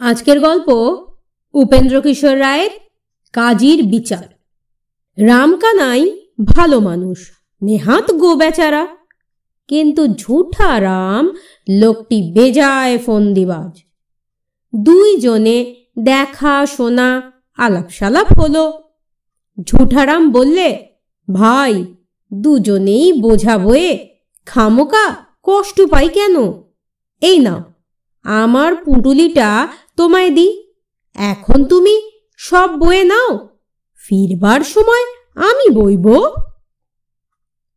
আজকের গল্প উপেন্দ্র কিশোর রায়ের কাজীর বিচার। রামকানাই ভালো মানুষ, নেহাত গো বেচারা কিন্তু ঝুঠা রাম লোকটি বেজায় ফন্দিবাজ। দুইজনে দেখা শোনা আলাপ সালাপ হলো ঝুঠারাম বললে, ভাই, দুজনেই বোঝা বয়ে খামোকা কষ্ট পাই কেন? এই না আমার পুঁটুলিটা তোমায় দি এখন তুমি সব বয়ে নাও। ফিরবার সময় আমি বইব।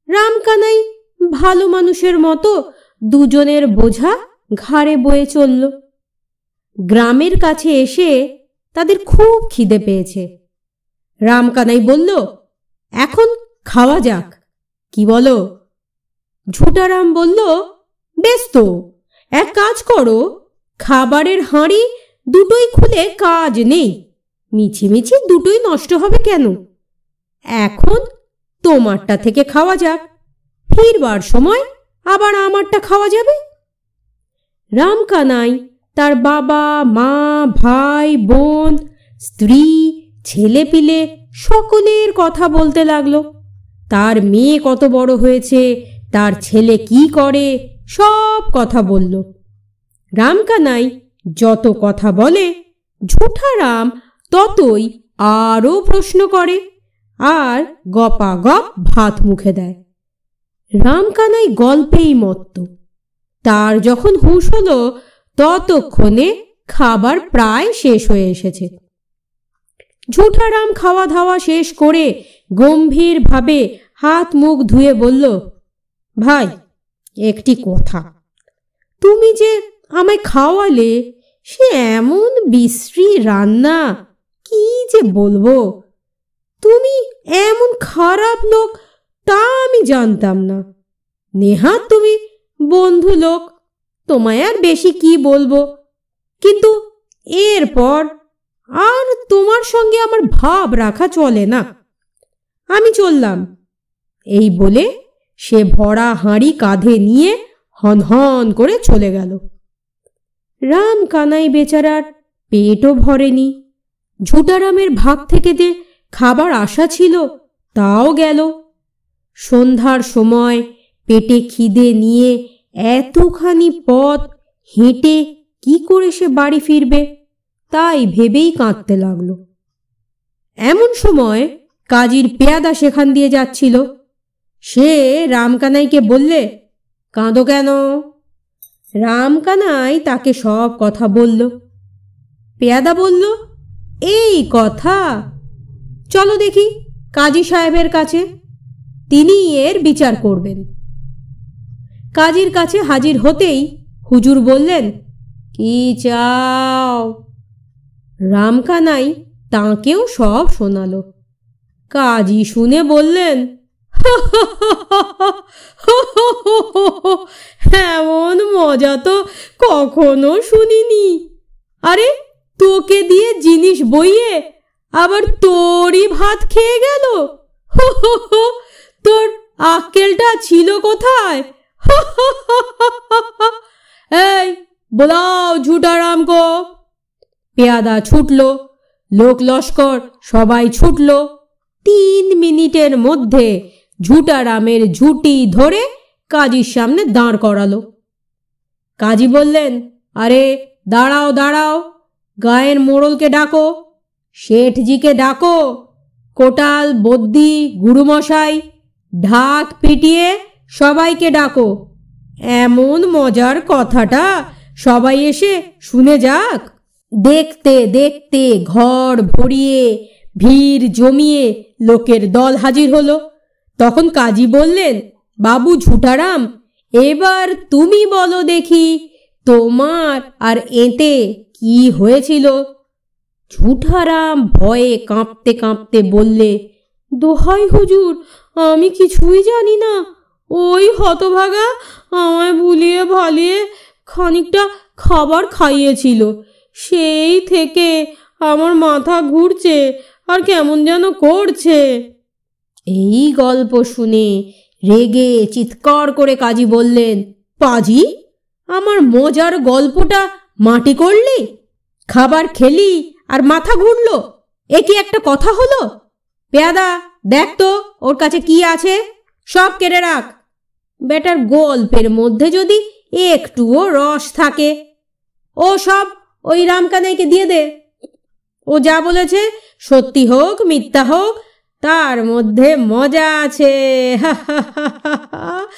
রামকানাই ভালো মানুষের মতো দুজনের বোঝা ঘাড়ে বয়ে চলল। গ্রামের কাছে এসে তাদের খুব খিদে পেয়েছে। রামকানাই বলল, এখন খাওয়া যাক। কি বলো? ঝুটারাম বলল, বেশ তো, এক কাজ করো। খাবারের হাঁড়ি দুটোই খুলে কাজ নেই। মিছিমিছি দুটোই নষ্ট হবে কেন? এখন তোমারটা থেকে খাওয়া যাক। ফিরবার সময় আবার আমারটা খাওয়া যাবে? রামকানাই তার বাবা, মা, ভাই, বোন, স্ত্রী ছেলে পিলে সকলের কথা বলতে লাগল। তার মেয়ে কত বড় হয়েছে, তার ছেলে কি করে, সব কথা বলল। রামকানাই যত কথা বলে ঝুঠা রাম ততই আরও প্রশ্ন করে আর গপাগপ ভাত মুখে দেয়। রামকানাই গল্পেই মত্ত। তার যখন হুঁশ হলো, ততক্ষণে খাবার প্রায় শেষ হয়ে এসেছে। ঝুঠারাম খাওয়া ধাওয়া শেষ করে গম্ভীরভাবে হাত মুখ ধুয়ে বলল, ভাই, একটি কথা। তুমি যে আমায় খাওয়ালে? সে এমন বিশ্রী রান্না। কি যে বলব? তুমি এমন খারাপ লোক, তা আমি জানতাম না। নেহাত তুমি বন্ধু লোক, তোমায় আর বেশি কি বলব? কিন্তু এরপর আর তোমার সঙ্গে আমার ভাব রাখা চলে না। আমি চললাম। এই বলে সে ভরা হাঁড়ি কাঁধে নিয়ে হনহন করে চলে গেল। রাম কানাই বেচারার পেটও ভরেনি। ঝুটারামের ভাগ থেকে যে খাবার আশা ছিল, তাও গেল। সন্ধ্যার সময় পেটে খিদে নিয়ে এতখানি পথ হেঁটে কি করে সে বাড়ি ফিরবে, তাই ভেবেই কাঁদতে লাগল। এমন সময় কাজীর পেয়াদা সেখান দিয়ে যাচ্ছিল। সে রামকানাইকে বললে, কাঁদো কেন? রামকানাই তাকে সব কথা বলল। পেয়াদা বলল, এই কথা? চলো দেখি কাজী সাহেবের কাছে। তিনি এর বিচার করবেন। কাজীর কাছে হাজির হতেই হুজুর বললেন, কি চাও? রামকানাই তাঁকেও সব শোনালো। কাজী শুনে বললেন এমন মজা তো কখনো শুনিনি। আরে, তোকে দিয়ে জিনিস বইয়ে আবার তোরই ভাত খেয়ে গেল? তোর আক্কেলটা ছিল কোথায়? এই, বোলাও ঝুটারাম গো। পেয়াদা ছুটল, লোক লস্কর সবাই ছুটল। তিন মিনিটের মধ্যে ঝুটারামের ঝুটি ধরে কাজীর সামনে দাঁড় করালো। কাজী বললেন, আরে, দাঁড়াও দাঁড়াও, গায়ের মোড়লকে ডাকো, শেঠজিকে ডাকো, কোটাল বদ্যি গুরুমশাই, ঢাক পিটিয়ে সবাইকে ডাকো। এমন মজার কথাটা সবাই এসে শুনে যাক। দেখতে দেখতে ঘর ভরিয়ে, ভিড় জমিয়ে লোকের দল হাজির হলো। তখন কাজী বললেন বাবু ঝুটারাম এবার তুমি বলো দেখি তোমার আর এতে কি হয়েছিল? ঝুঠারাম ভয়ে কাঁপতে কাঁপতে বললে, দোহাই হুজুর, আমি কিছুই জানি না। ওই হতভাগা, আমায় ভুলিয়ে ভালিয়ে খানিকটা খাবার খাইয়েছিল। সেই থেকে আমার মাথা ঘুরছে, আর কেমন যেন করছে। এই গল্প শুনে রেগে চিৎকার করে কাজী বললেন, পাজি, আমার মজার গল্পটা মাটি করলি? খাবার খেলি আর মাথা ঘুরলো? এ কি একটা কথা হলো? পেয়াদা, দেখ তো, ওর কাছে কি আছে? সব কেড়ে রাখ। বেটার গল্পের মধ্যে যদি একটুও রস থাকে, ও সব ওই রামকানাইকে দিয়ে দে। ও যা বলেছে সত্যি হোক, মিথ্যা হোক তার মধ্যে মজা আছে হা হা হা হা হা